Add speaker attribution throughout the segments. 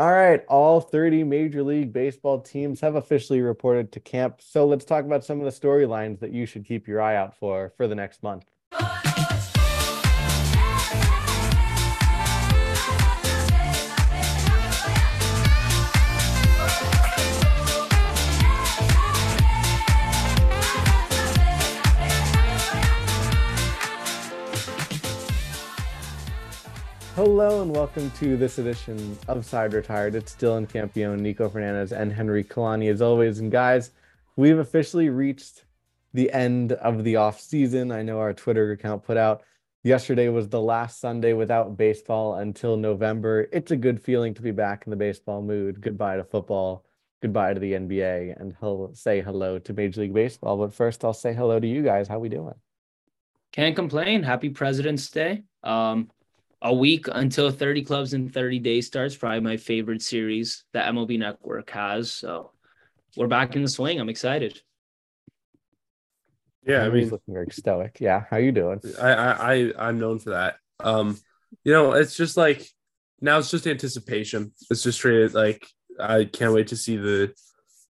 Speaker 1: All right, all 30 Major League Baseball teams have officially reported to camp. So let's talk about some of the storylines that you should keep your eye out for for the next month. Hello and welcome to this edition of Side Retired. It's Dylan Campione, Nico Fernandez, and Henry Kolani as always. And guys, we've officially reached the end of the off season. I know our Twitter account put out yesterday was the last Sunday without baseball until November. It's a good feeling to be back in the baseball mood. Goodbye to football. Goodbye to the NBA, and he'll say hello to Major League Baseball. But first, I'll say hello to you guys. How we doing?
Speaker 2: Can't complain. Happy President's Day. Um, a week until 30 clubs in 30 days starts probably my favorite series that mlb network has. So we're back in the swing. I'm excited.
Speaker 1: Yeah i mean looking very stoic. Yeah how you doing?
Speaker 3: I, I i'm known for that. Um you know it's just like now it's just anticipation. It's just treated like i can't wait to see the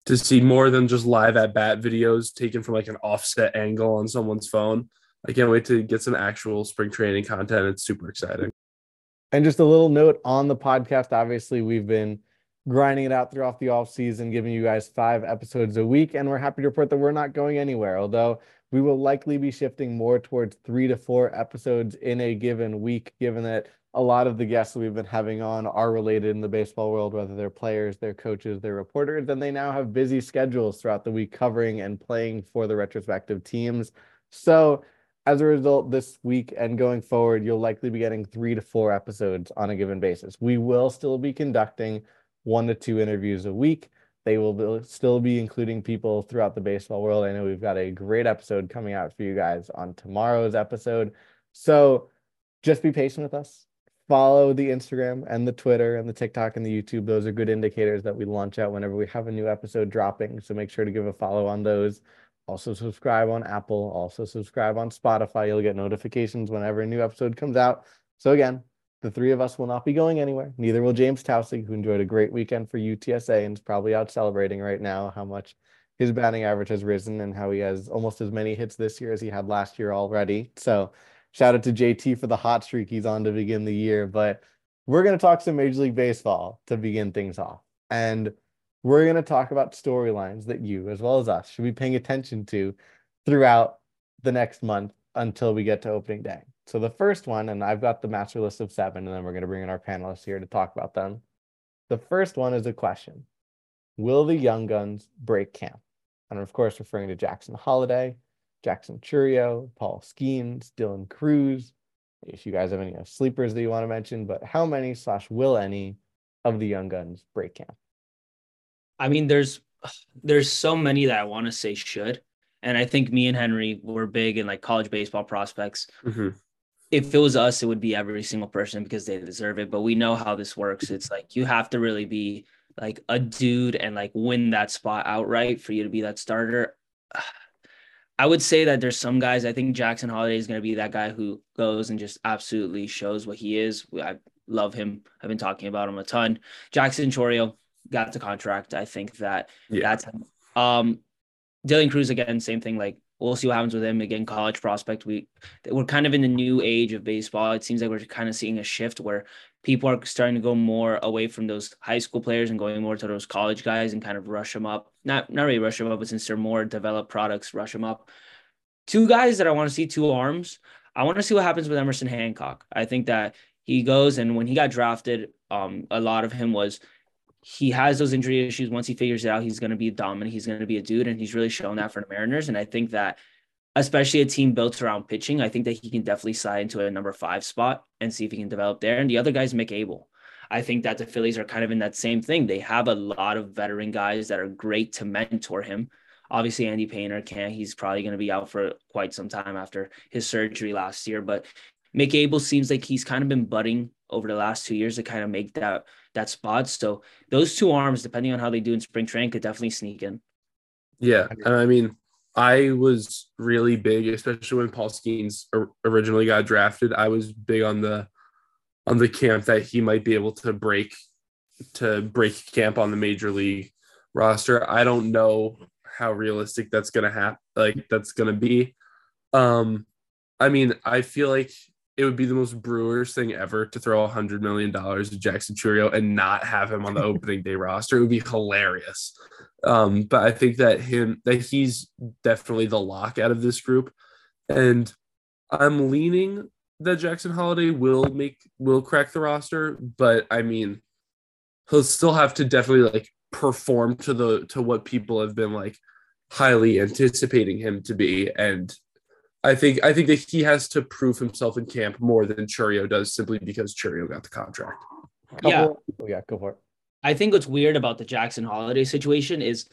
Speaker 3: to see more than just live at bat videos taken from like an offset angle on someone's phone I can't wait to get some actual spring training content. It's super exciting.
Speaker 1: And just a little note on the podcast. Obviously, we've been grinding it out throughout the off season, giving you guys five episodes a week, and we're happy to report that we're not going anywhere. Although we will likely be shifting more towards three to four episodes in a given week, given that a lot of the guests we've been having on are related in the baseball world, whether they're players, they're coaches, they're reporters, and they now have busy schedules throughout the week covering and playing for the retrospective teams. So as a result, this week and going forward, you'll likely be getting three to four episodes on a given basis. We will still be conducting one to two interviews a week. They will be, still be including people throughout the baseball world. I know we've got a great episode coming out for you guys on tomorrow's episode. So just be patient with us. Follow the Instagram and the Twitter and the TikTok and the YouTube. Those are good indicators that we launch out whenever we have a new episode dropping. So make sure to give a follow on those. Also subscribe on Apple. Also subscribe on Spotify. You'll get notifications whenever a new episode comes out. So again, the three of us will not be going anywhere. Neither will James Tausig, who enjoyed a great weekend for UTSA and is probably out celebrating right now how much his batting average has risen and how he has almost as many hits this year as he had last year already. So shout out to JT for the hot streak he's on to begin the year. But we're going to talk some Major League Baseball to begin things off. And we're going to talk about storylines that you, as well as us, should be paying attention to throughout the next month until we get to opening day. So the first one, and I've got the master list of seven, and then we're going to bring in our panelists here to talk about them. The first one is a question Will the Young Guns break camp? And of course, referring to Jackson Holliday, Jackson Chourio, Paul Skenes, Dylan Crews. If you guys have any sleepers that you want to mention, but how many slash will any of the Young Guns break camp?
Speaker 2: I mean, there's there's so many that I want to say should, and I think me and Henry were big in like college baseball prospects. Mm-hmm. If it was us, it would be every single person because they deserve it. But we know how this works. It's like you have to really be like a dude and like win that spot outright for you to be that starter. I would say that there's some guys. I think Jackson Holliday is going to be that guy who goes and just absolutely shows what he is. I love him. I've been talking about him a ton. Jackson Chourio, got the contract. I think that yeah. that's um Dylan Crews again, same thing. Like we'll see what happens with him again. College prospect. We we're kind of in the new age of baseball. It seems like we're kind of seeing a shift where people are starting to go more away from those high school players and going more to those college guys and kind of rush them up. Not not really rush them up, but since they're more developed products, rush them up. Two guys that I want to see, two arms. I want to see what happens with Emerson Hancock. I think that he goes and when he got drafted, um, a lot of him was he has those injury issues. Once he figures it out, he's going to be dominant. He's going to be a dude, and he's really shown that for the Mariners. And I think that, especially a team built around pitching, I think that he can definitely slide into a number five spot and see if he can develop there. And the other guy's Mick Abel. I think that the Phillies are kind of in that same thing. They have a lot of veteran guys that are great to mentor him. Obviously, Andy Painter can't. He's probably going to be out for quite some time after his surgery last year. But Mick Abel seems like he's kind of been budding over the last two years to kind of make that that spot. So those two arms, depending on how they do in spring training, could definitely sneak in.
Speaker 3: Yeah, I mean, I was really big, especially when Paul Skenes originally got drafted. I was big on the on the camp that he might be able to break to break camp on the major league roster. I don't know how realistic that's gonna happen. Like that's gonna be. Um, I mean, I feel like it would be the most Brewers thing ever to throw a hundred million dollars to Jackson Chourio and not have him on the opening day roster. It would be hilarious. Um, but I think that him that he's definitely the lock out of this group, and I'm leaning that Jackson Holliday will make will crack the roster. But I mean, he'll still have to definitely like perform to the to what people have been like highly anticipating him to be and I think I think that he has to prove himself in camp more than Chourio does simply because Chourio got the contract.
Speaker 2: Yeah.
Speaker 1: Oh, yeah, go for it.
Speaker 2: I think what's weird about the Jackson Holliday situation is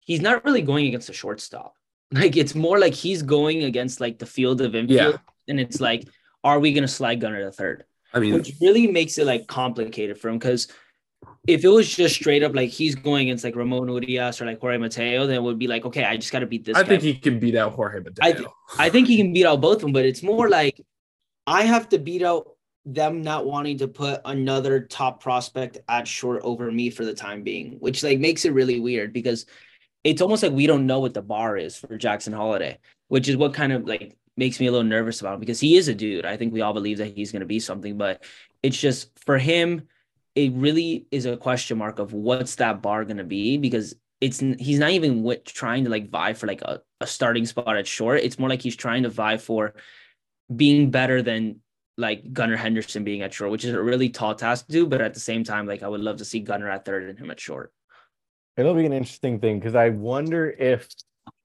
Speaker 2: he's not really going against a shortstop. Like it's more like he's going against like the field of infield, yeah. and it's like, are we gonna slide Gunnar the third?
Speaker 3: I mean,
Speaker 2: which really makes it like complicated for him because if it was just straight up like he's going against like Ramon Urias or like Jorge Mateo, then it would be like, okay, I just got to beat this.
Speaker 3: I
Speaker 2: guy.
Speaker 3: think he can beat out Jorge Mateo.
Speaker 2: I, th- I think he can beat out both of them, but it's more like I have to beat out them not wanting to put another top prospect at short over me for the time being, which like makes it really weird because it's almost like we don't know what the bar is for Jackson Holliday, which is what kind of like makes me a little nervous about him because he is a dude. I think we all believe that he's going to be something, but it's just for him it really is a question mark of what's that bar going to be because it's he's not even trying to like vie for like a, a starting spot at short. It's more like he's trying to vie for being better than like Gunnar Henderson being at short, which is a really tall task to do. But at the same time, like I would love to see Gunnar at third and him at short.
Speaker 1: It'll be an interesting thing because I wonder if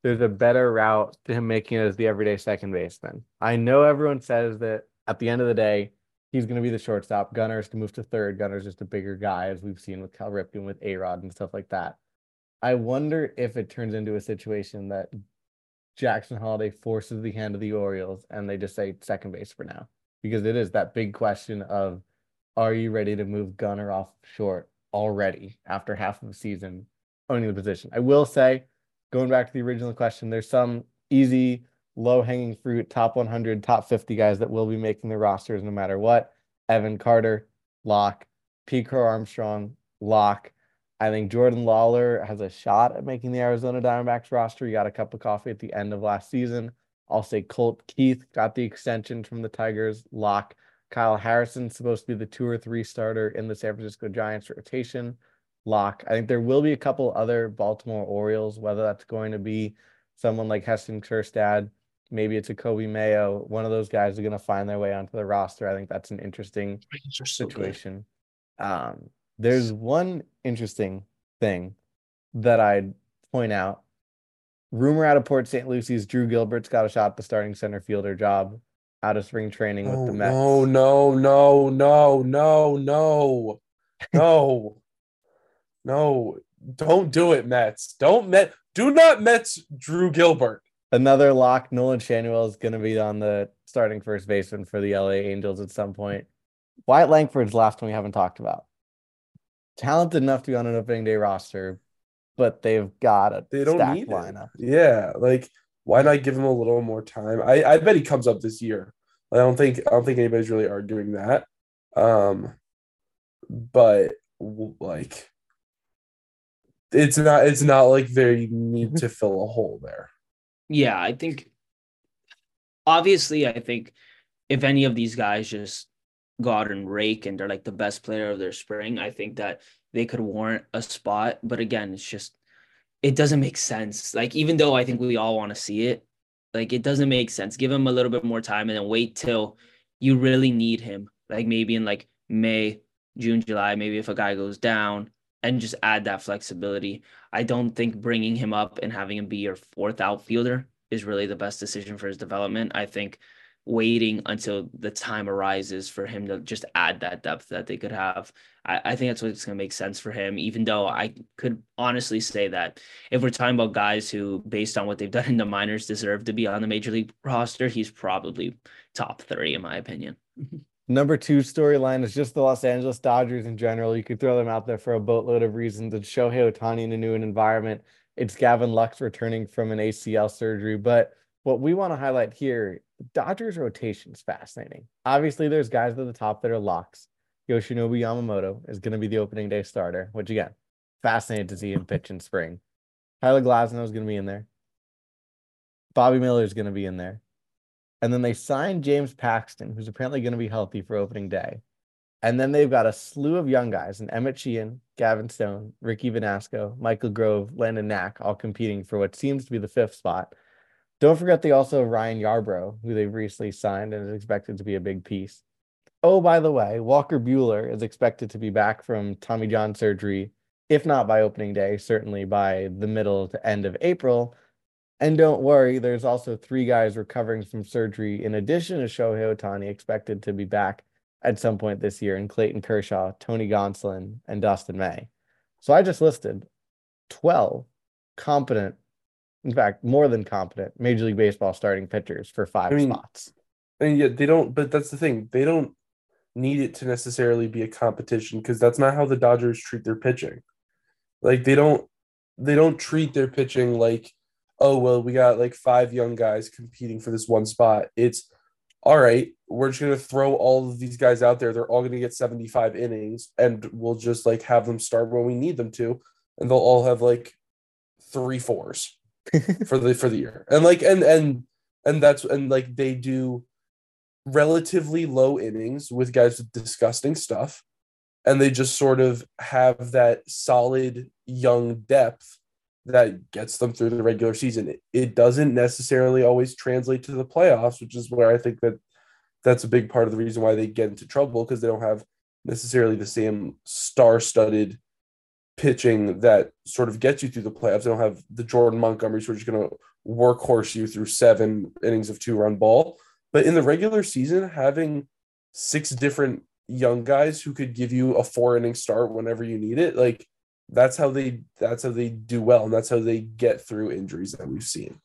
Speaker 1: there's a better route to him making it as the everyday second baseman. I know everyone says that at the end of the day, he's going to be the shortstop. Gunnar's to move to third. Gunnar's just a bigger guy, as we've seen with Cal Ripken, with A Rod and stuff like that. I wonder if it turns into a situation that Jackson Holliday forces the hand of the Orioles and they just say second base for now. Because it is that big question of are you ready to move Gunnar off short already after half of the season owning the position? I will say, going back to the original question, there's some easy low hanging fruit, top 100, top 50 guys that will be making the rosters no matter what. Evan Carter, lock. P. Crow Armstrong, lock. I think Jordan Lawlar has a shot at making the Arizona Diamondbacks roster. He got a cup of coffee at the end of last season. I'll say Colt Keith got the extension from the Tigers, lock. Kyle Harrison's supposed to be the two or three starter in the San Francisco Giants rotation, lock. I think there will be a couple other Baltimore Orioles, whether that's going to be someone like Heston Kjerstad maybe it's a Coby Mayo. One of those guys are going to find their way onto the roster. I think that's an interesting situation. um, there's one interesting thing that I'd point out. Rumor out of Port St. Lucie's Drew Gilbert's got a shot at the starting center fielder job out of spring training with the Mets.
Speaker 3: No, no, no, no, no, no, no, no. Don't do it, Mets. Don't Met. Do not Mets Drew Gilbert
Speaker 1: another lock. Nolan Schanuel is going to be on the starting first baseman for the LA Angels at some point. Wyatt Langford's last one we haven't talked about. Talented enough to be on an opening day roster, but they've got a
Speaker 3: they don't need lineup. It. Yeah, like why not give him a little more time? I, I bet he comes up this year. I don't think I don't think anybody's really arguing that. Um, but like it's not it's not like they need to fill a hole there.
Speaker 2: Yeah, I think obviously I think if any of these guys just go out and rake and they're like the best player of their spring, I think that they could warrant a spot. But again, it's just it doesn't make sense. Like even though I think we all want to see it, like it doesn't make sense. Give him a little bit more time and then wait till you really need him. Like maybe in like May, June, July, maybe if a guy goes down, and just add that flexibility. I don't think bringing him up and having him be your fourth outfielder is really the best decision for his development. I think waiting until the time arises for him to just add that depth that they could have. I, I think that's what's going to make sense for him, even though I could honestly say that if we're talking about guys who, based on what they've done in the minors, deserve to be on the major league roster, he's probably top 30, in my opinion. Mm-hmm.
Speaker 1: Number two storyline is just the Los Angeles Dodgers in general. You could throw them out there for a boatload of reasons. It's Shohei Ohtani in a new environment. It's Gavin Lux returning from an ACL surgery. But what we want to highlight here, Dodgers rotation is fascinating. Obviously, there's guys at the top that are locks. Yoshinobu Yamamoto is going to be the opening day starter, which again, fascinated to see him pitch in spring. Tyler Glasnow is going to be in there. Bobby Miller is going to be in there. And then they signed James Paxton, who's apparently going to be healthy for opening day. And then they've got a slew of young guys and Emmett Sheehan, Gavin Stone, Ricky Vanasco, Michael Grove, Landon Knack, all competing for what seems to be the fifth spot. Don't forget they also have Ryan Yarbrough, who they've recently signed and is expected to be a big piece. Oh, by the way, Walker Buehler is expected to be back from Tommy John surgery, if not by opening day, certainly by the middle to end of April. And don't worry, there's also three guys recovering from surgery in addition to Shohei Ohtani, expected to be back at some point this year in Clayton Kershaw, Tony Gonsolin, and Dustin May. So I just listed 12 competent, in fact, more than competent Major League Baseball starting pitchers for five I mean, spots.
Speaker 3: And yet they don't, but that's the thing. They don't need it to necessarily be a competition because that's not how the Dodgers treat their pitching. Like they don't they don't treat their pitching like, oh well, we got like five young guys competing for this one spot. It's all right, we're just gonna throw all of these guys out there. They're all gonna get 75 innings, and we'll just like have them start when we need them to, and they'll all have like three fours for the for the year. And like and and and that's and like they do relatively low innings with guys with disgusting stuff. And they just sort of have that solid young depth that gets them through the regular season. It, doesn't necessarily always translate to the playoffs, which is where I think that that's a big part of the reason why they get into trouble because they don't have necessarily the same star-studded pitching that sort of gets you through the playoffs. They don't have the Jordan Montgomerys who are just going to workhorse you through seven innings of two-run ball. But in the regular season, having six different young guys who could give you a four-inning start whenever you need it, like – that's how they that's how they do well and that's how they get through injuries that we've seen.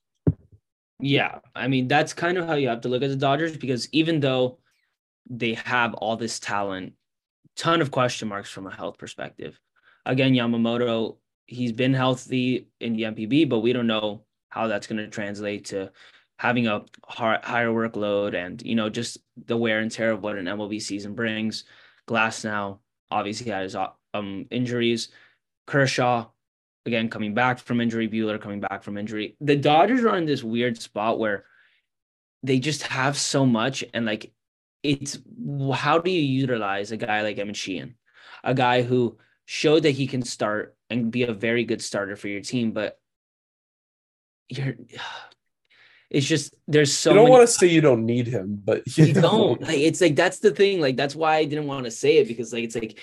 Speaker 2: Yeah i mean that's kind of how you have to look at the dodgers because even though they have all this talent ton of question marks from a health perspective. Again yamamoto he's been healthy in the NPB but we don't know how that's going to translate to having a higher workload and you know just the wear and tear of what an mlb season brings. Glasnow obviously has um injuries Kershaw, again, coming back from injury, Buehler coming back from injury. The Dodgers are in this weird spot where they just have so much and like it's how do you utilize a guy like Emmett Sheehan, a guy who showed that he can start and be a very good starter for your team, but you're it's just there's so
Speaker 3: you don't want to say you don't need him, but
Speaker 2: you, you don't. don't. Like it's like that's the thing. Like that's why I didn't want to say it because like it's like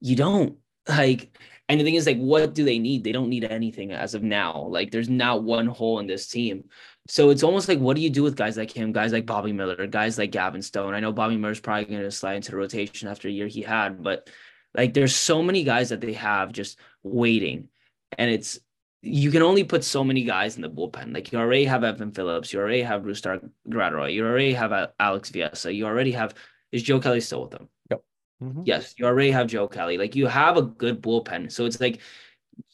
Speaker 2: you don't like and the thing is, like, what do they need? They don't need anything as of now. Like, there's not one hole in this team. So it's almost like, what do you do with guys like him, guys like Bobby Miller, guys like Gavin Stone? I know Bobby Miller's probably going to slide into the rotation after a year he had, but like, there's so many guys that they have just waiting. And it's, you can only put so many guys in the bullpen. Like, you already have Evan Phillips, you already have Brusdar Graterol, you already have Alex Vesia, you already have, is Joe Kelly still with them? Mm-hmm. Yes, you already have Joe Kelly. Like you have a good bullpen. So it's like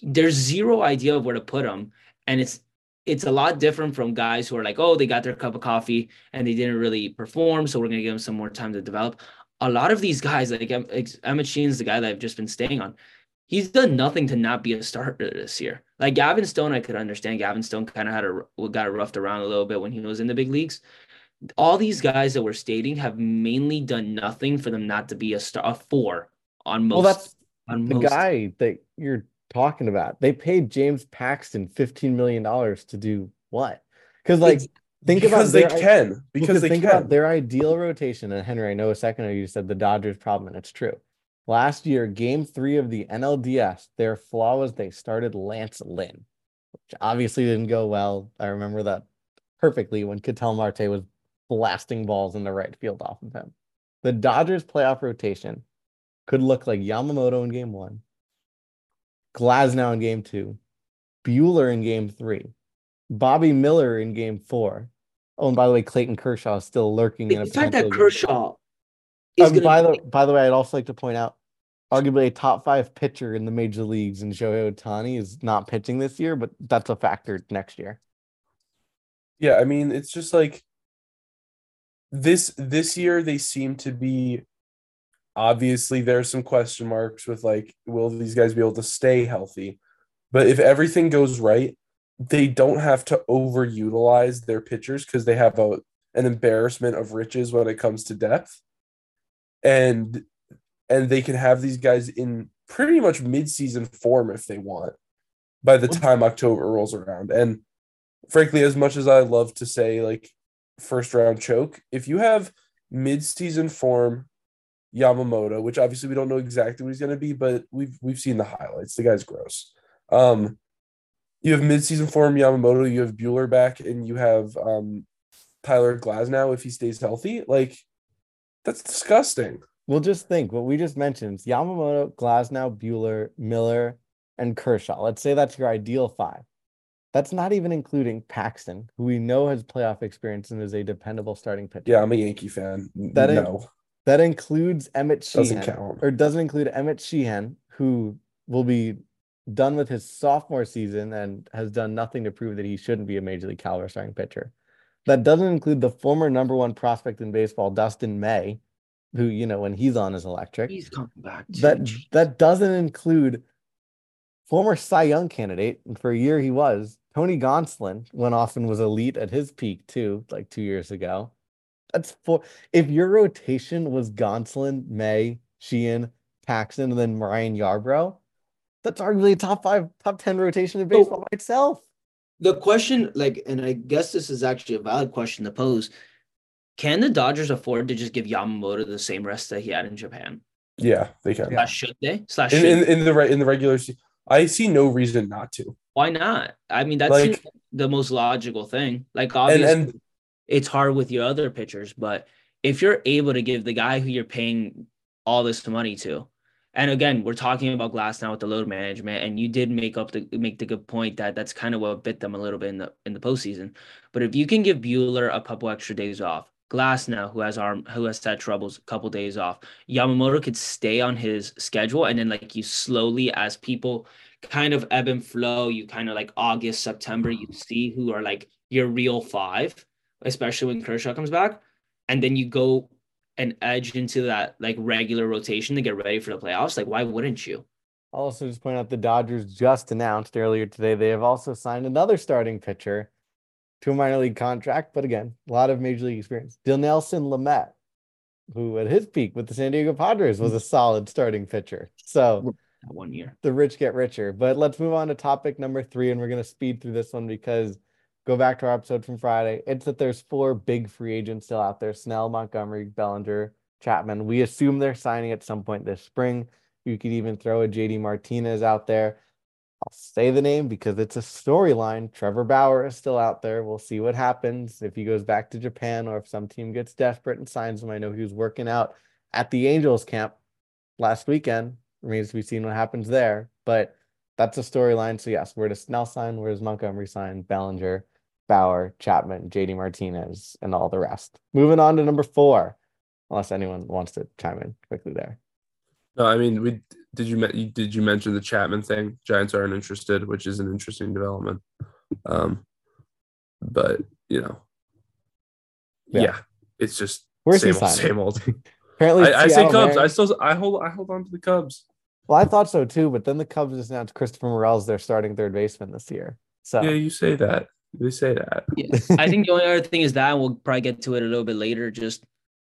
Speaker 2: there's zero idea of where to put them. And it's it's a lot different from guys who are like, oh, they got their cup of coffee and they didn't really perform. So we're gonna give them some more time to develop. A lot of these guys, like Emmett Sheehan's the guy that I've just been staying on. He's done nothing to not be a starter this year. Like Gavin Stone, I could understand. Gavin Stone kind of had a got roughed around a little bit when he was in the big leagues all these guys that we're stating have mainly done nothing for them not to be a star, a four on most. Well, that's
Speaker 1: on the most. guy that you're talking about. They paid James Paxton fifteen million dollars to do what? Because like. It's, think
Speaker 3: because
Speaker 1: about
Speaker 3: they their, can because they
Speaker 1: think
Speaker 3: can.
Speaker 1: about their ideal rotation. And Henry, I know a second ago you said the Dodgers problem, and it's true. Last year, game three of the NLDS, their flaw was they started Lance Lynn, which obviously didn't go well. I remember that perfectly when Ketel Marte was blasting balls in the right field off of him. The Dodgers playoff rotation could look like Yamamoto in game one, Glasnow in game two, Buehler in game three, Bobby Miller in game four. Oh, and by the way, Clayton Kershaw is still lurking in
Speaker 2: a fact that Kershaw
Speaker 1: um, by the by the way, I'd also like to point out arguably a top five pitcher in the major leagues and Shohei Ohtani is not pitching this year, but that's a factor next year.
Speaker 3: Yeah, I mean, it's just like this this year they seem to be obviously there's some question marks with like, will these guys be able to stay healthy? But if everything goes right, they don't have to overutilize their pitchers because they have a an embarrassment of riches when it comes to depth. And and they can have these guys in pretty much mid-season form if they want by the time October rolls around. And frankly, as much as I love to say like first round choke, if you have mid-season form Yamamoto, which obviously we don't know exactly what he's going to be, but we've we've seen the highlights. The guy's gross. Um, you have mid-season form Yamamoto, you have Buehler back, and you have um, Tyler Glasnow if he stays healthy. Like that's disgusting.
Speaker 1: We'll just think what we just mentioned: Yamamoto, Glasnow, Buehler, Miller, and Kershaw. Let's say that's your ideal five. That's not even including Paxton, who we know has playoff experience and is a dependable starting pitcher.
Speaker 3: Yeah, I'm a Yankee fan. That no,
Speaker 1: that includes Emmett Sheehan, doesn't count. or doesn't include Emmett Sheehan, who will be done with his sophomore season and has done nothing to prove that he shouldn't be a major league caliber starting pitcher. That doesn't include the former number one prospect in baseball, Dustin May, who you know when he's on is electric.
Speaker 2: He's coming back.
Speaker 1: That that doesn't include former Cy Young candidate, and for a year he was Tony Gonsolin. Went off and was elite at his peak too, like two years ago. That's four. If your rotation was Gonsolin, May, Sheehan, Paxton, and then Ryan Yarbrough, that's arguably a top five, top ten rotation in baseball by itself.
Speaker 2: The question, like, and I guess this is actually a valid question to pose. Can the Dodgers afford to just give Yamamoto the same rest that he had in Japan?
Speaker 3: Yeah, they can.
Speaker 2: Slash should they? Slash
Speaker 3: in, in, in, the in the regular season, I see no reason not to.
Speaker 2: Why not? I mean, that's like, the most logical thing. Like, obviously, and, and, it's hard with your other pitchers, but if you're able to give the guy who you're paying all this money to, and again, we're talking about Glasnow with the load management, and you did make up the make the good point that that's kind of what bit them a little bit in the in the postseason. But if you can give Buehler a couple extra days off, Glasnow, who has arm who has had troubles, a couple days off. Yamamoto could stay on his schedule, and then like you slowly, as people kind of ebb and flow, you kind of like August, September, you see who are like your real five, especially when Kershaw comes back, and then you go and edge into that like regular rotation to get ready for the playoffs. Like, why wouldn't you?
Speaker 1: I'll also just point out the Dodgers just announced earlier today they have also signed another starting pitcher to a minor league contract, but again, a lot of major league experience. Dinelson Lamet, who at his peak with the San Diego Padres was a solid starting pitcher. So
Speaker 2: one year,
Speaker 1: the rich get richer. But let's move on to topic number three, and we're going to speed through this one because go back to our episode from Friday. It's that there's four big free agents still out there: Snell, Montgomery, Bellinger, Chapman. We assume they're signing at some point this spring. You could even throw a JD Martinez out there. I'll say the name because it's a storyline. Trevor Bauer is still out there. We'll see what happens if he goes back to Japan or if some team gets desperate and signs him. I know he was working out at the Angels camp last weekend. Remains to be seen what happens there. But that's a storyline. So yes, where does Snell sign? Where does Montgomery sign? Bellinger, Bauer, Chapman, JD Martinez, and all the rest. Moving on to number four, unless anyone wants to chime in quickly there.
Speaker 3: No, I mean we did you did you mention the Chapman thing? Giants aren't interested, which is an interesting development. Um, but you know, yeah, yeah it's just Where's same old, same old. Apparently, I, I say Cubs. I still I hold I hold on to the Cubs.
Speaker 1: Well, I thought so too, but then the Cubs just announced Christopher Morel's their starting third baseman this year. So
Speaker 3: yeah, you say that. They say that.
Speaker 2: Yeah. I think the only other thing is that we'll probably get to it a little bit later. Just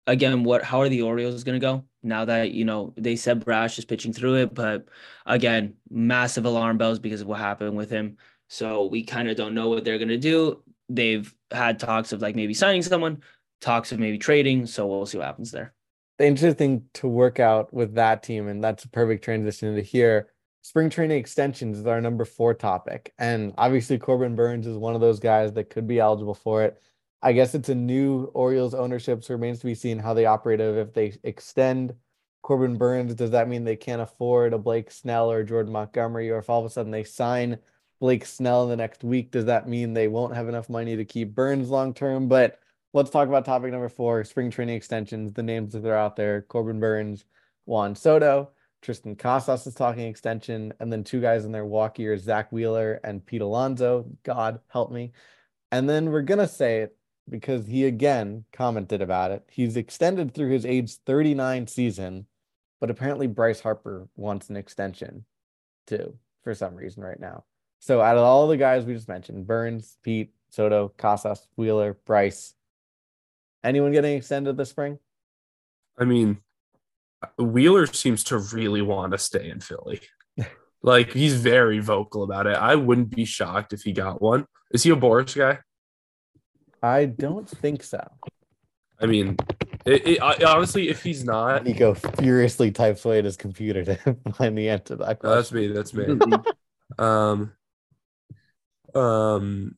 Speaker 2: again, what how are the Orioles going to go now that you know they said Bradish is pitching through it, but again, massive alarm bells because of what happened with him. So we kind of don't know what they're going to do. They've had talks of like maybe signing someone, talks of maybe trading. So we'll see what happens there.
Speaker 1: The interesting to work out with that team, and that's a perfect transition into here. Spring training extensions is our number four topic. And obviously, Corbin Burnes is one of those guys that could be eligible for it. I guess it's a new Orioles ownership, so remains to be seen how they operate. If they extend Corbin Burnes, does that mean they can't afford a Blake Snell or Jordan Montgomery? Or if all of a sudden they sign Blake Snell in the next week, does that mean they won't have enough money to keep Burnes long term? But let's talk about topic number four spring training extensions, the names that are out there Corbin Burnes, Juan Soto. Triston Casas is talking extension, and then two guys in their walk years, Zack Wheeler and Pete Alonso. God help me. And then we're gonna say it because he again commented about it. He's extended through his age 39 season but apparently Bryce Harper wants an extension too for some reason right now. So out of all the guys we just mentioned, Burnes, Pete, Soto, Casas, Wheeler, Bryce, anyone getting extended this spring?
Speaker 3: I mean, Wheeler seems to really want to stay in Philly. like he's very vocal about it. I wouldn't be shocked if he got one. Is he a Boras guy?
Speaker 1: I don't think so.
Speaker 3: I mean, it, it, I, honestly, if he's not,
Speaker 1: Nico furiously types away at his computer to find the answer to that
Speaker 3: no, that's me. That's me. um, um,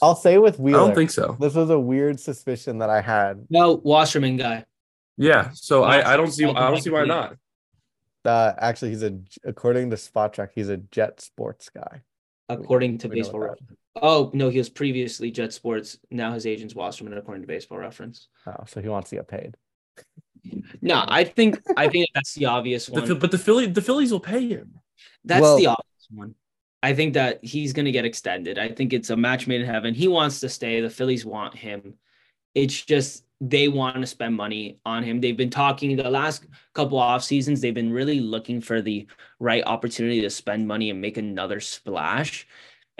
Speaker 1: I'll say with Wheeler.
Speaker 3: I don't think so.
Speaker 1: this was a weird suspicion that I had.
Speaker 2: No, Wasserman guy.
Speaker 3: Yeah, so I, I don't see I don't see why not.
Speaker 1: Uh, actually, he's a according to Spotrac, he's a Jet Sports guy.
Speaker 2: According to
Speaker 1: We
Speaker 2: baseball reference. Oh, no, he was previously Jet Sports. Now his agent's Wasserman, according to baseball reference.
Speaker 1: Oh, so he wants to get paid.
Speaker 2: No, I think I think that's the obvious one.
Speaker 3: Phil- but the Philly the Phillies will pay him.
Speaker 2: That's
Speaker 1: Well-
Speaker 2: the obvious one. I think that he's going to get extended. I think it's a match made in heaven. He wants to stay. The Phillies want him. It's just they want to spend money on him. They've been talking the last couple off seasons. They've been really looking for the right opportunity to spend money and make another splash.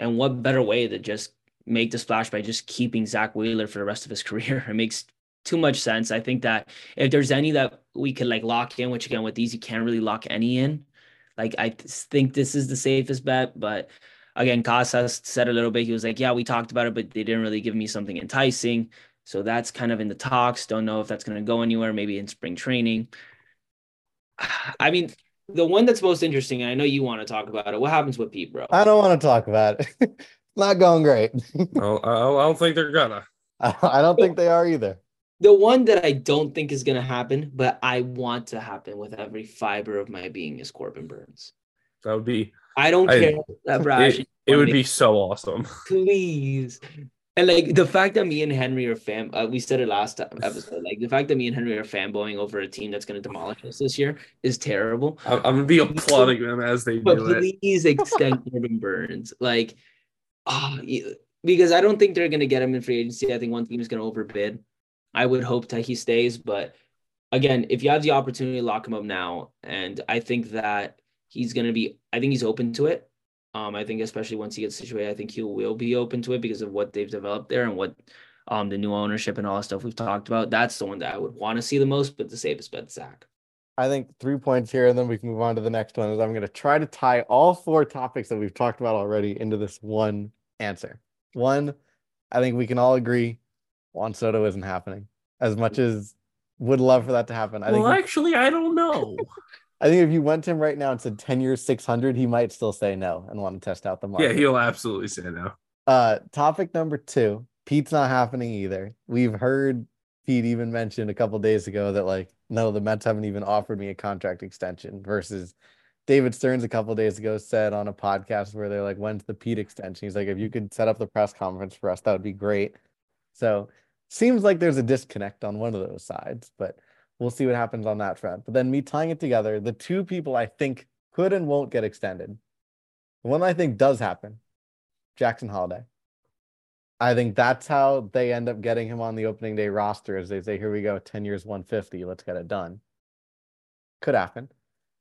Speaker 2: And what better way to just make the splash by just keeping Zack Wheeler for the rest of his career? It makes too much sense. I think that if there's any that we could like lock in, which again with these you can't really lock any in. Like I think this is the safest bet, but again, Casas said a little bit. He was like, "Yeah, we talked about it, but they didn't really give me something enticing." So that's kind of in the talks. Don't know if that's going to go anywhere. Maybe in spring training. I mean, the one that's most interesting, and I know you want to talk about it. What happens with Pete, bro?
Speaker 1: I don't want to talk about it. Not going great.
Speaker 3: No, I, I don't think they're gonna.
Speaker 1: I don't think they are either.
Speaker 2: The one that I don't think is going to happen, but I want to happen with every fiber of my being is Corbin Burnes.
Speaker 3: That would be
Speaker 2: I don't
Speaker 3: I-
Speaker 2: care that Brash.
Speaker 3: it, it would be so awesome.
Speaker 2: please. And like the fact that me and Henry are fam, uh, we said it last time episode. Like the fact that me and Henry are fanboying over a team that's going to demolish us this year is terrible.
Speaker 3: I'm, I'm gonna be applauding them as they
Speaker 2: But
Speaker 3: do it.
Speaker 2: please extend Corbin Burnes, like, ah, y- because I don't think they're going to get him in free agency. I think one team is going to overbid. I would hope that he stays, but again, if you have the opportunity to lock him up now, and I think that he's going to be, I think he's open to it. Um, I think especially once he gets situated, I think he will be open to it because of what they've developed there and what um the new ownership and all the stuff we've talked about. That's the one that I would want to see the most, but the safest bet, Zack.
Speaker 1: I think three points here, and then we can move on to the next one. Is I'm going to try to tie all four topics that we've talked about already into this one answer. One, I think we can all agree Juan Soto isn't happening as much as would love for that to happen. I
Speaker 3: well,
Speaker 1: think
Speaker 3: actually, I don't know.
Speaker 1: I think if you went to him right now and said 10 years 600, he might still say no and want to test out the market.
Speaker 3: yeah, he'll absolutely say no.
Speaker 1: Uh, topic number two, Pete's not happening either. We've heard Pete even mentioned a couple days ago that like, no, the Mets haven't even offered me a contract extension. Versus David Stearns a couple days ago said on a podcast where they're like, when's the Pete extension? He's like, if you could set up the press conference for us, that would be great. So seems like there's a disconnect on one of those sides, but we'll see what happens on that front. But then me tying it together, the two people I think could and won't get extended. The one I think does happen, Jackson Holliday. I think that's how they end up getting him on the opening day roster as they say, here we go, 10 years, 150, let's get it done. Could happen.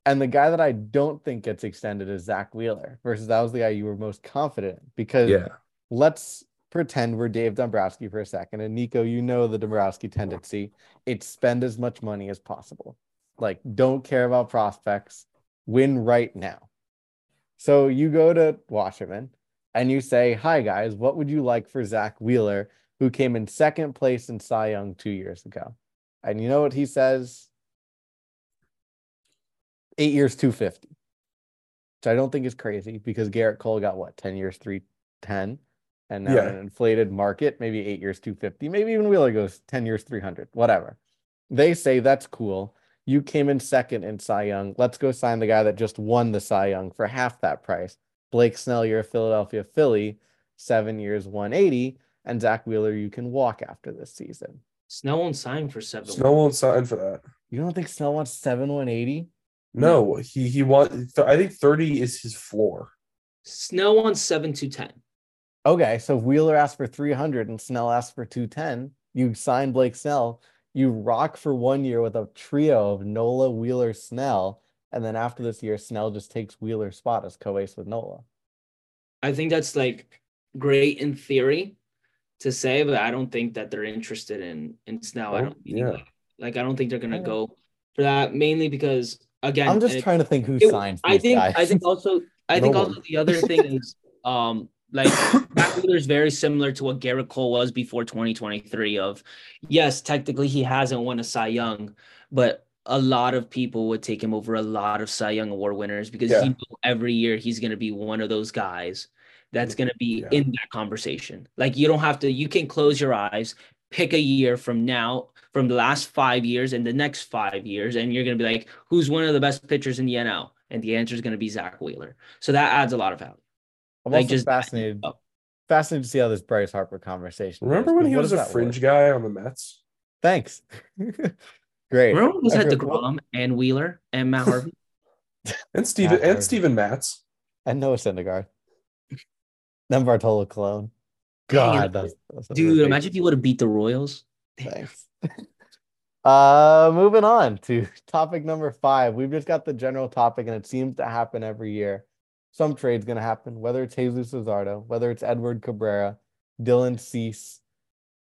Speaker 1: And the guy that I don't think gets extended is Zack Wheeler versus that was the guy you were most confident in because
Speaker 3: Yeah,
Speaker 1: let's pretend we're Dave Dombrowski for a second. And Nico, you know the Dombrowski tendency. It's spend as much money as possible. Like, don't care about prospects. Win right now. So you go to Wasserman and you say, Hi guys, what would you like for Zack Wheeler, who came in second place in Cy Young two years ago? And you know what he says? Eight years, 250. Which I don't think is crazy because Gerrit Cole got what, 10 years, 310? And now
Speaker 3: Yeah.
Speaker 1: an inflated market, maybe eight years, 250, maybe even Wheeler goes 10 years, 300, whatever. They say that's cool. You came in second in Cy Young. Let's go sign the guy that just won the Cy Young for half that price. Blake Snell, you're a Philadelphia Philly, seven years, 180. And Zack Wheeler, you can walk after this season.
Speaker 2: Snell won't sign for seven.
Speaker 3: Snell won't sign for that.
Speaker 1: You don't think Snell wants seven, 180?
Speaker 3: No, he he want. I think thirty is his floor.
Speaker 2: Snell wants seven to ten.
Speaker 1: Okay, so if Wheeler asked for 300 and Snell asked for 210, you sign Blake Snell. you rock for one year with a trio of Nola, Wheeler, Snell, and then after this year, Snell just takes Wheeler's spot as co-ace with Nola.
Speaker 2: I think that's like great in theory to say, but I don't think that they're interested in in Snell. I
Speaker 3: Oh,
Speaker 2: don't
Speaker 3: yeah.
Speaker 2: like, like I don't think they're gonna
Speaker 1: Yeah.
Speaker 2: go for that mainly because again
Speaker 1: I'm just
Speaker 2: and it-
Speaker 1: trying to think who
Speaker 2: it-
Speaker 1: signs
Speaker 2: I think
Speaker 1: guys.
Speaker 2: I think also I
Speaker 3: No
Speaker 2: think
Speaker 3: one.
Speaker 2: also the other thing is um like Zack Wheeler is very similar to what Gerrit Cole was before 2023 of yes, technically he hasn't won a Cy Young, but a lot of people would take him over a lot of Cy Young award winners because
Speaker 3: Yeah.
Speaker 2: he know every year he's going to be one of those guys that's going to be
Speaker 3: Yeah.
Speaker 2: in that conversation. Like you don't have to you can close your eyes, pick a year from now from the last 5 years and the next 5 years and you're going to be like who's one of the best pitchers in the NL? And the answer is going to be Zach Wheeler. So that adds a lot of value.
Speaker 1: I'm
Speaker 2: like,
Speaker 1: also
Speaker 2: just-
Speaker 1: fascinated. Fascinated to see how this Bryce Harper conversation.
Speaker 3: Remember
Speaker 1: goes,
Speaker 3: when
Speaker 1: 'cause
Speaker 3: he was a fringe
Speaker 1: work?
Speaker 3: guy on the Mets?
Speaker 1: Thanks. Great.
Speaker 2: Remember when was that
Speaker 1: Okay,
Speaker 2: DeGrom and Wheeler and Matt Harvey?
Speaker 3: And Steven
Speaker 1: Matt Harvey.
Speaker 3: and Steven Matz.
Speaker 1: And Noah Syndergaard. Then Bartolo Colon.
Speaker 2: Dang it.
Speaker 1: God, that's, that's
Speaker 2: Dude,
Speaker 1: ridiculous-
Speaker 2: imagine if you would have beat the Royals.
Speaker 1: Thanks. uh, moving on to topic number five. We've just got the general topic, and it seems to happen every year. Some trade's going to happen, whether it's Jesus Luzardo, whether it's Edward Cabrera, Dylan Cease.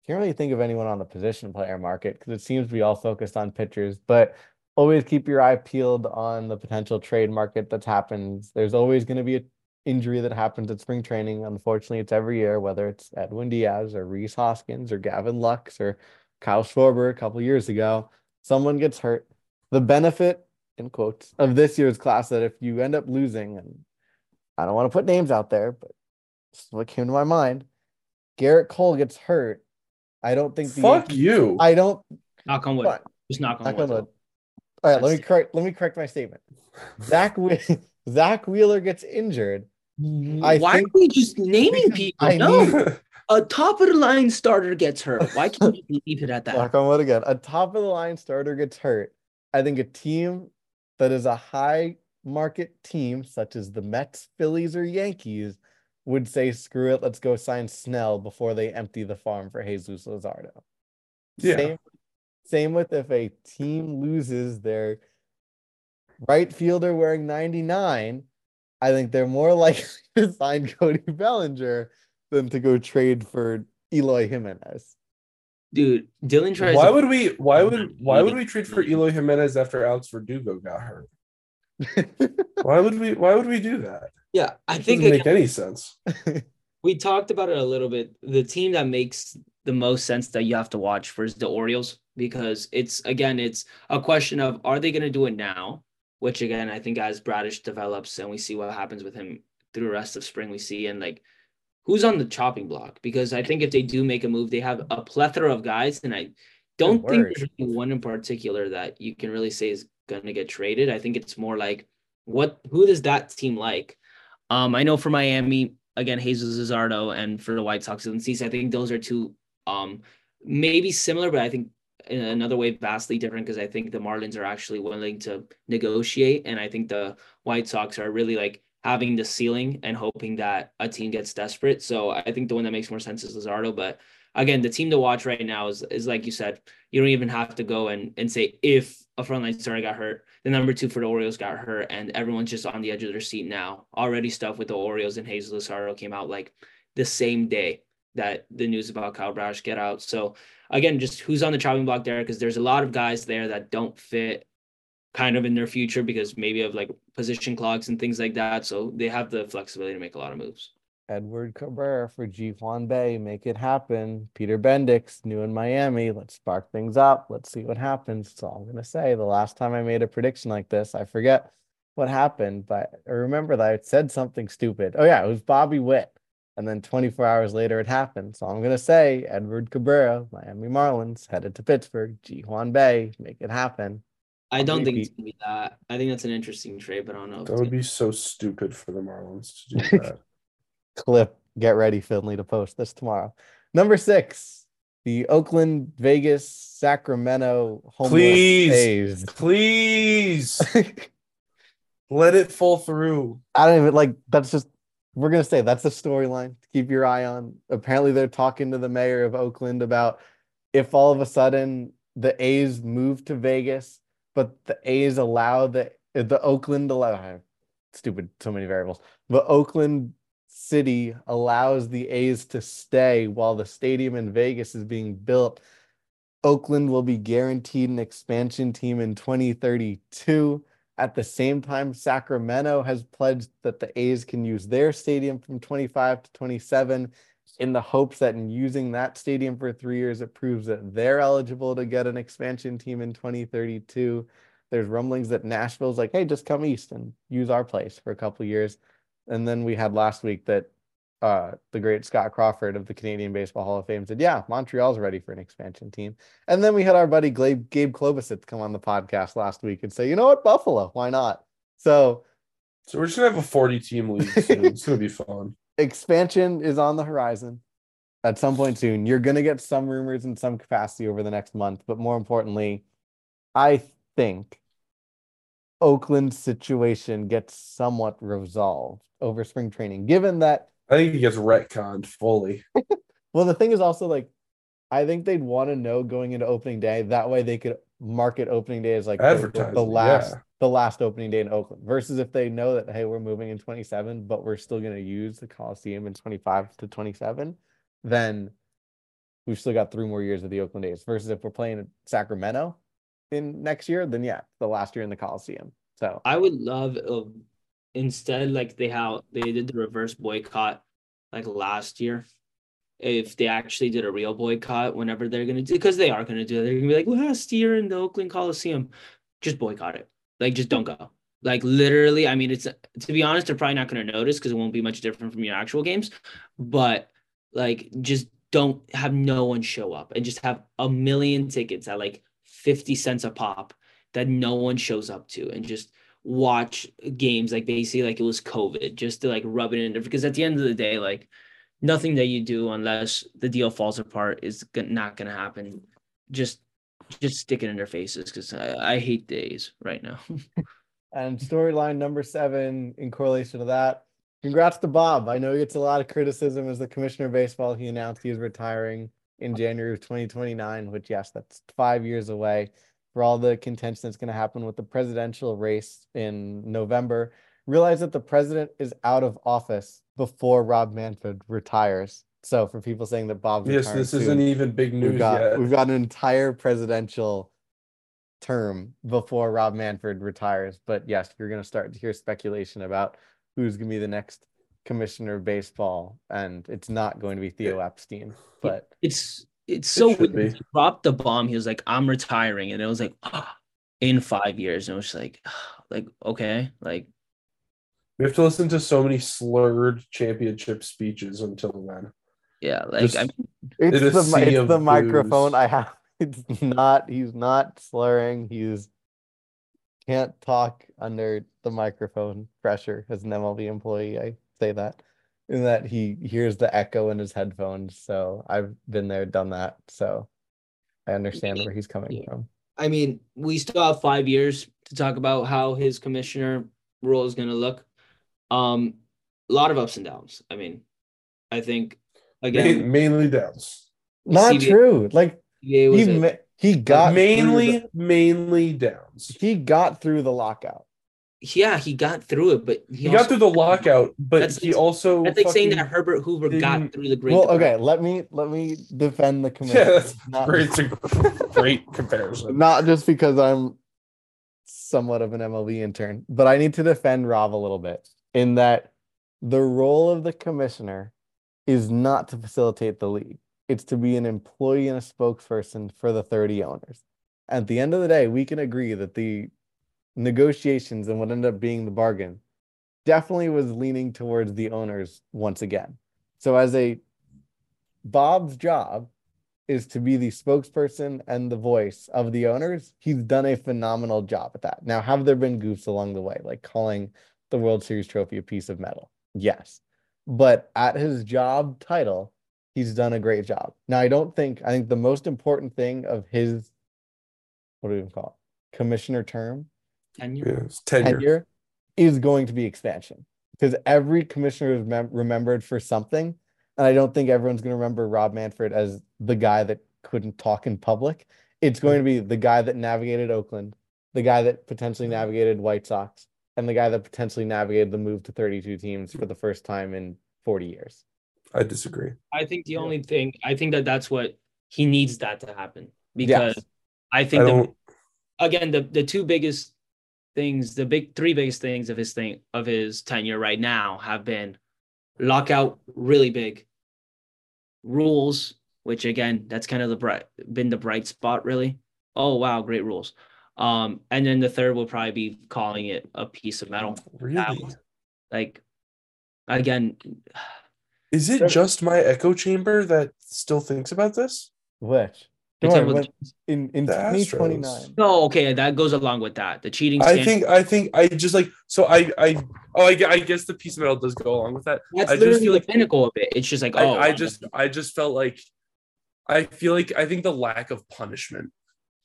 Speaker 1: Can't really think of anyone on the position player market because it seems to be all focused on pitchers, but always keep your eye peeled on the potential trade market that's happens. There's always going to be an injury that happens at spring training. Unfortunately, it's every year, whether it's Edwin Diaz or Rhys Hoskins or Gavin Lux or Kyle Schwarber a couple years ago. Someone gets hurt. The benefit, in quotes, of this year's class that if you end up losing, and I don't want to put names out there, but this is what came to my mind. Gerrit Cole gets hurt. I don't think the
Speaker 3: Fuck
Speaker 1: Yankees-
Speaker 3: you.
Speaker 1: I don't
Speaker 2: Knock on wood.
Speaker 1: Fine.
Speaker 2: Just knock on
Speaker 1: Knock
Speaker 2: wood.
Speaker 1: on wood. All right, let me correct. Let me correct my statement. Zack Whe- Zack Wheeler gets injured. I
Speaker 2: Why
Speaker 1: think-
Speaker 2: are we just naming people?
Speaker 1: I
Speaker 2: no,
Speaker 1: need-
Speaker 2: a top of the line starter gets hurt. Why can't we leave it at that?
Speaker 1: Knock on wood again. A top of the line starter gets hurt. I think a team that is a high market team, such as the Mets, Phillies, or Yankees, would say, "Screw it, let's go sign Snell before they empty the farm for Jesus Luzardo."
Speaker 3: Yeah.
Speaker 1: Same, same with if a team loses their right fielder wearing 99, I think they're more likely to sign Cody Bellinger than to go trade for Eloy Jimenez.
Speaker 2: Dude, Dylan tries.
Speaker 3: Why
Speaker 2: to-
Speaker 3: would we why would why would we trade for Eloy Jimenez after Alex Verdugo got hurt? Why would we why would we do that?
Speaker 2: Yeah, I
Speaker 3: It
Speaker 2: think
Speaker 3: doesn't make any sense.
Speaker 2: we talked about it a little bit. The team that makes the most sense that you have to watch for is the Orioles because it's again, it's a question of are they going to do it now? Which again, I think as Bradish develops and we see what happens with him through the rest of spring, we see and like who's on the chopping block because I think if they do make a move, they have a plethora of guys, and I don't think there's one in particular that you can really say is going to get traded. I think it's more like what who does that team like? Um, I know for Miami, again, Jesus Luzardo, and for the White Sox, and Cease, I think those are two um maybe similar, but I think in another way vastly different because I think the Marlins are actually willing to negotiate, and I think the White Sox are really like having the ceiling and hoping that a team gets desperate. So I think the one that makes more sense is Luzardo, but again, the team to watch right now is is like you said, you don't even have to go and and say if a frontline starter got hurt, the number two for the Orioles got hurt, and everyone's just on the edge of their seat now. Already stuff with the Orioles and Hazel Luzardo came out like the same day that the news about Kyle Bradish get out. So again, just who's on the chopping block there because there's a lot of guys there that don't fit kind of in their future because maybe of like position clocks and things like that. So they have the flexibility to make a lot of moves.
Speaker 1: Edward Cabrera for Ji Hwan Bae. Make it happen. Peter Bendix, new in Miami. Let's spark things up. Let's see what happens. That's all I'm going to say. The last time I made a prediction like this, I forget what happened, but I remember that I said something stupid. Oh, yeah, it was Bobby Witt. And then 24 hours later, it happened. So I'm going to say Edward Cabrera, Miami Marlins, headed to Pittsburgh. Ji Hwan Bae, make it happen.
Speaker 2: I don't think it's gonna be that. I think that's an interesting trade, but I don't know.
Speaker 3: That would be so stupid for the Marlins to do that.
Speaker 1: Clip. Get ready, Finley, to post this tomorrow. Number six, the Oakland, Vegas, Sacramento homeless
Speaker 3: Please.
Speaker 1: A's.
Speaker 3: Please let it fall through.
Speaker 1: I don't even like. That's just we're gonna say that's the storyline to keep your eye on. Apparently, they're talking to the mayor of Oakland about if all of a sudden the A's move to Vegas, but the A's allow the the Oakland allow stupid so many variables. But Oakland City allows the A's to stay while the stadium in Vegas is being built. Oakland will be guaranteed an expansion team in 2032. At the same time, Sacramento has pledged that the A's can use their stadium from 25 to 27 in the hopes that in using that stadium for three years, it proves that they're eligible to get an expansion team in 2032. There's rumblings that Nashville's like, hey, just come east and use our place for a couple years. And then we had last week that uh, the great Scott Crawford of the Canadian Baseball Hall of Fame said, yeah, Montreal's ready for an expansion team. And then we had our buddy Gabe, Gabe Klobosits come on the podcast last week and say, you know what, Buffalo, why not? So,
Speaker 3: so we're just gonna have a 40 team league soon. it's gonna be fun.
Speaker 1: Expansion is on the horizon at some point soon. You're gonna get some rumors in some capacity over the next month, but more importantly, I think Oakland situation gets somewhat resolved over spring training, given that
Speaker 3: I think he gets retconned fully.
Speaker 1: well, the thing is also like, I think they'd want to know going into opening day. That way, they could market opening day as like the, the last yeah. the last opening day in Oakland. Versus if they know that hey, we're moving in 27, but we're still going to use the Coliseum in 25 to 27, then we've still got three more years of the Oakland A's. Versus if we're playing Sacramento in next year, then yeah, the last year in the Coliseum. So
Speaker 2: I would love uh, instead like they how they did the reverse boycott like last year if they actually did a real boycott whenever they're gonna do because they are gonna do it. They're gonna be like last year in the oakland coliseum. Just boycott it. Like just don't go. Like literally i mean it's to be honest they're probably not gonna notice because it won't be much different from your actual games but like just don't have no one show up and just have a million tickets at like 50 cents a pop that no one shows up to and just watch games like basically like it was COVID just to like rub it in because at the end of the day, like nothing that you do unless the deal falls apart is not going to happen. Just just stick it in their faces because I, I hate days right now.
Speaker 1: and storyline number seven in correlation to that. Congrats to Bob. I know he gets a lot of criticism as the commissioner of baseball. He announced he is retiring in January of 2029, which yes, that's five years away for all the contention that's going to happen with the presidential race in November. Realize that the president is out of office before Rob Manfred retires. So for people saying that Bob,
Speaker 3: yes, this soon, isn't even big news
Speaker 1: we've got,
Speaker 3: yet.
Speaker 1: We've got an entire presidential term before Rob Manfred retires. But yes, you're going to start to hear speculation about who's going to be the next commissioner of baseball, and it's not going to be Theo Epstein. But
Speaker 2: it's it's so it weird. He dropped the bomb. He was like, "I'm retiring," and it was like, oh, in five years, and it was like, oh, like okay, like
Speaker 3: we have to listen to so many slurred championship speeches until then.
Speaker 2: Yeah, like Just, I mean,
Speaker 1: it's the it's the microphone I have. It's not. He's not slurring. He's can't talk under the microphone pressure as an MLB employee. I say that in that he hears the echo in his headphones. So I've been there, done that. So I understand where he's coming yeah. from.
Speaker 2: I mean, we still have five years to talk about how his commissioner role is going to look. Um, a lot of ups and downs. I mean, I think again
Speaker 3: mainly downs.
Speaker 1: Not CBA, true. Like he he got
Speaker 3: mainly the, mainly downs.
Speaker 1: He got through the lockout
Speaker 2: yeah, he got through it, but
Speaker 3: he, he also, got through the lockout, but he also
Speaker 2: that's like saying that Herbert Hoover got through the great.
Speaker 1: Well, okay, let me let me defend the commission. Yeah, that's
Speaker 3: not, great, great comparison.
Speaker 1: Not just because I'm somewhat of an MLB intern, but I need to defend Rob a little bit in that the role of the commissioner is not to facilitate the league. It's to be an employee and a spokesperson for the 30 owners. At the end of the day, we can agree that the negotiations and what ended up being the bargain definitely was leaning towards the owners once again. So as a Bob's job is to be the spokesperson and the voice of the owners. He's done a phenomenal job at that. Now, have there been goofs along the way, like calling the World Series trophy a piece of metal? Yes. But at his job title, he's done a great job. Now, I don't think, I think the most important thing of his, what do we call it? Commissioner term
Speaker 2: tenure,
Speaker 3: tenure. tenure
Speaker 1: is going to be expansion because every commissioner is mem- remembered for something. And I don't think everyone's going to remember Rob Manfred as the guy that couldn't talk in public. it's going to be the guy that navigated Oakland, the guy that potentially mm-hmm. navigated White Sox, and the guy that potentially navigated the move to 32 teams for the first time in 40 years.
Speaker 3: I disagree.
Speaker 2: I think the only thing I think that that's what he needs that to happen because yes. I think I the, again the the two biggest things, the big three biggest things of his thing of his tenure right now have been lockout, really big rules, which again that's kind of the bright been the bright spot really. Oh wow, great rules. Um, and then the third will probably be calling it a piece of metal.
Speaker 3: Really?
Speaker 2: like again.
Speaker 3: Is it just my echo chamber that still thinks about this?
Speaker 1: Which? Worry, in in twenty twenty nine.
Speaker 2: No, okay, that goes along with that. The cheating.
Speaker 3: I think I think I just like so I I oh I, I guess the piece of metal does go along with that.
Speaker 2: That's
Speaker 3: I
Speaker 2: literally the like, pinnacle of it. It's just like oh,
Speaker 3: I, I just I just felt like I feel like I think the lack of punishment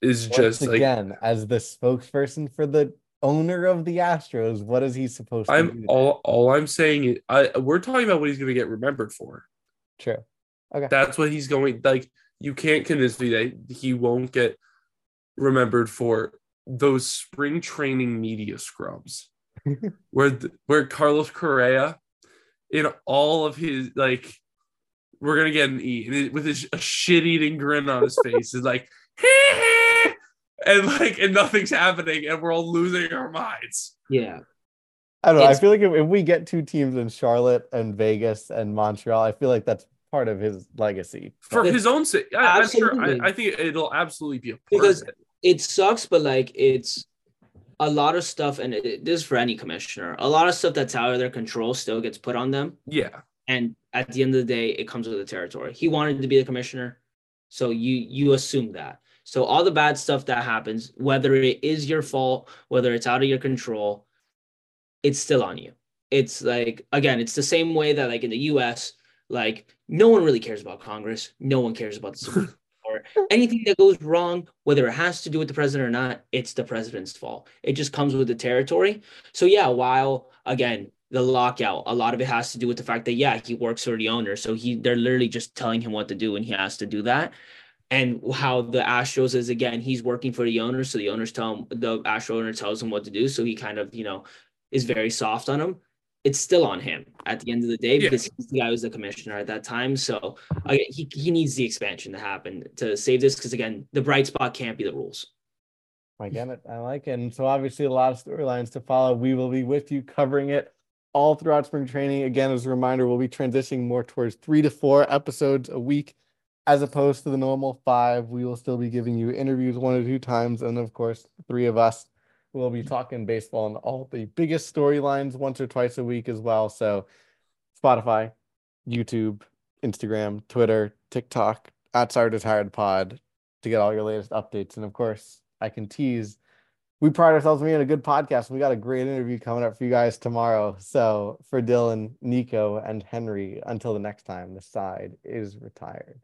Speaker 3: is Once just
Speaker 1: again like, as the spokesperson for the owner of the Astros. What is he supposed to
Speaker 3: I'm, to do? All all I'm saying is I we're talking about what he's going to get remembered for.
Speaker 1: True. Okay.
Speaker 3: That's what he's going like. You can't convince me that he won't get remembered for those spring training media scrums, where where Carlos Correa, in all of his like, we're gonna get an E with his, a shit eating grin on his face is like. and like and nothing's happening and we're all losing our minds.
Speaker 2: Yeah.
Speaker 1: I don't know. It's, I feel like if, if we get two teams in Charlotte and Vegas and Montreal, I feel like that's part of his legacy.
Speaker 3: For his own sake. I, am sure I, I, think it'll absolutely be a
Speaker 2: because
Speaker 3: it.
Speaker 2: it. sucks, but like it's a lot of stuff, and it, this is for any commissioner, a lot of stuff that's out of their control still gets put on them.
Speaker 3: Yeah.
Speaker 2: And at the end of the day, it comes with the territory. He wanted to be the commissioner. So you you assume that. So all the bad stuff that happens, whether it is your fault, whether it's out of your control, it's still on you. It's like again, it's the same way that like in the US, like no one really cares about Congress. No one cares about the Supreme Court. Anything that goes wrong, whether it has to do with the president or not, it's the president's fault. It just comes with the territory. So yeah, while again, the lockout, a lot of it has to do with the fact that yeah, he works for the owner. So he they're literally just telling him what to do and he has to do that and how the Astros is again, he's working for the owners, so the owners tell him the Astro owner tells him what to do, so he kind of you know is very soft on him. It's still on him at the end of the day because yeah. he's the guy who was the commissioner at that time. So again, he he needs the expansion to happen to save this because again, the bright spot can't be the rules.
Speaker 1: I get it. I like it. And so obviously a lot of storylines to follow. We will be with you covering it all throughout spring training. Again, as a reminder, we'll be transitioning more towards three to four episodes a week as opposed to the normal five, we will still be giving you interviews one or two times. And of course, three of us will be talking baseball and all the biggest storylines once or twice a week as well. So, Spotify, YouTube, Instagram, Twitter, TikTok, at Side Retired Pod to get all your latest updates. And of course, I can tease we pride ourselves on being a good podcast. We got a great interview coming up for you guys tomorrow. So for Dylan, Nico, and Henry, until the next time, the side is retired.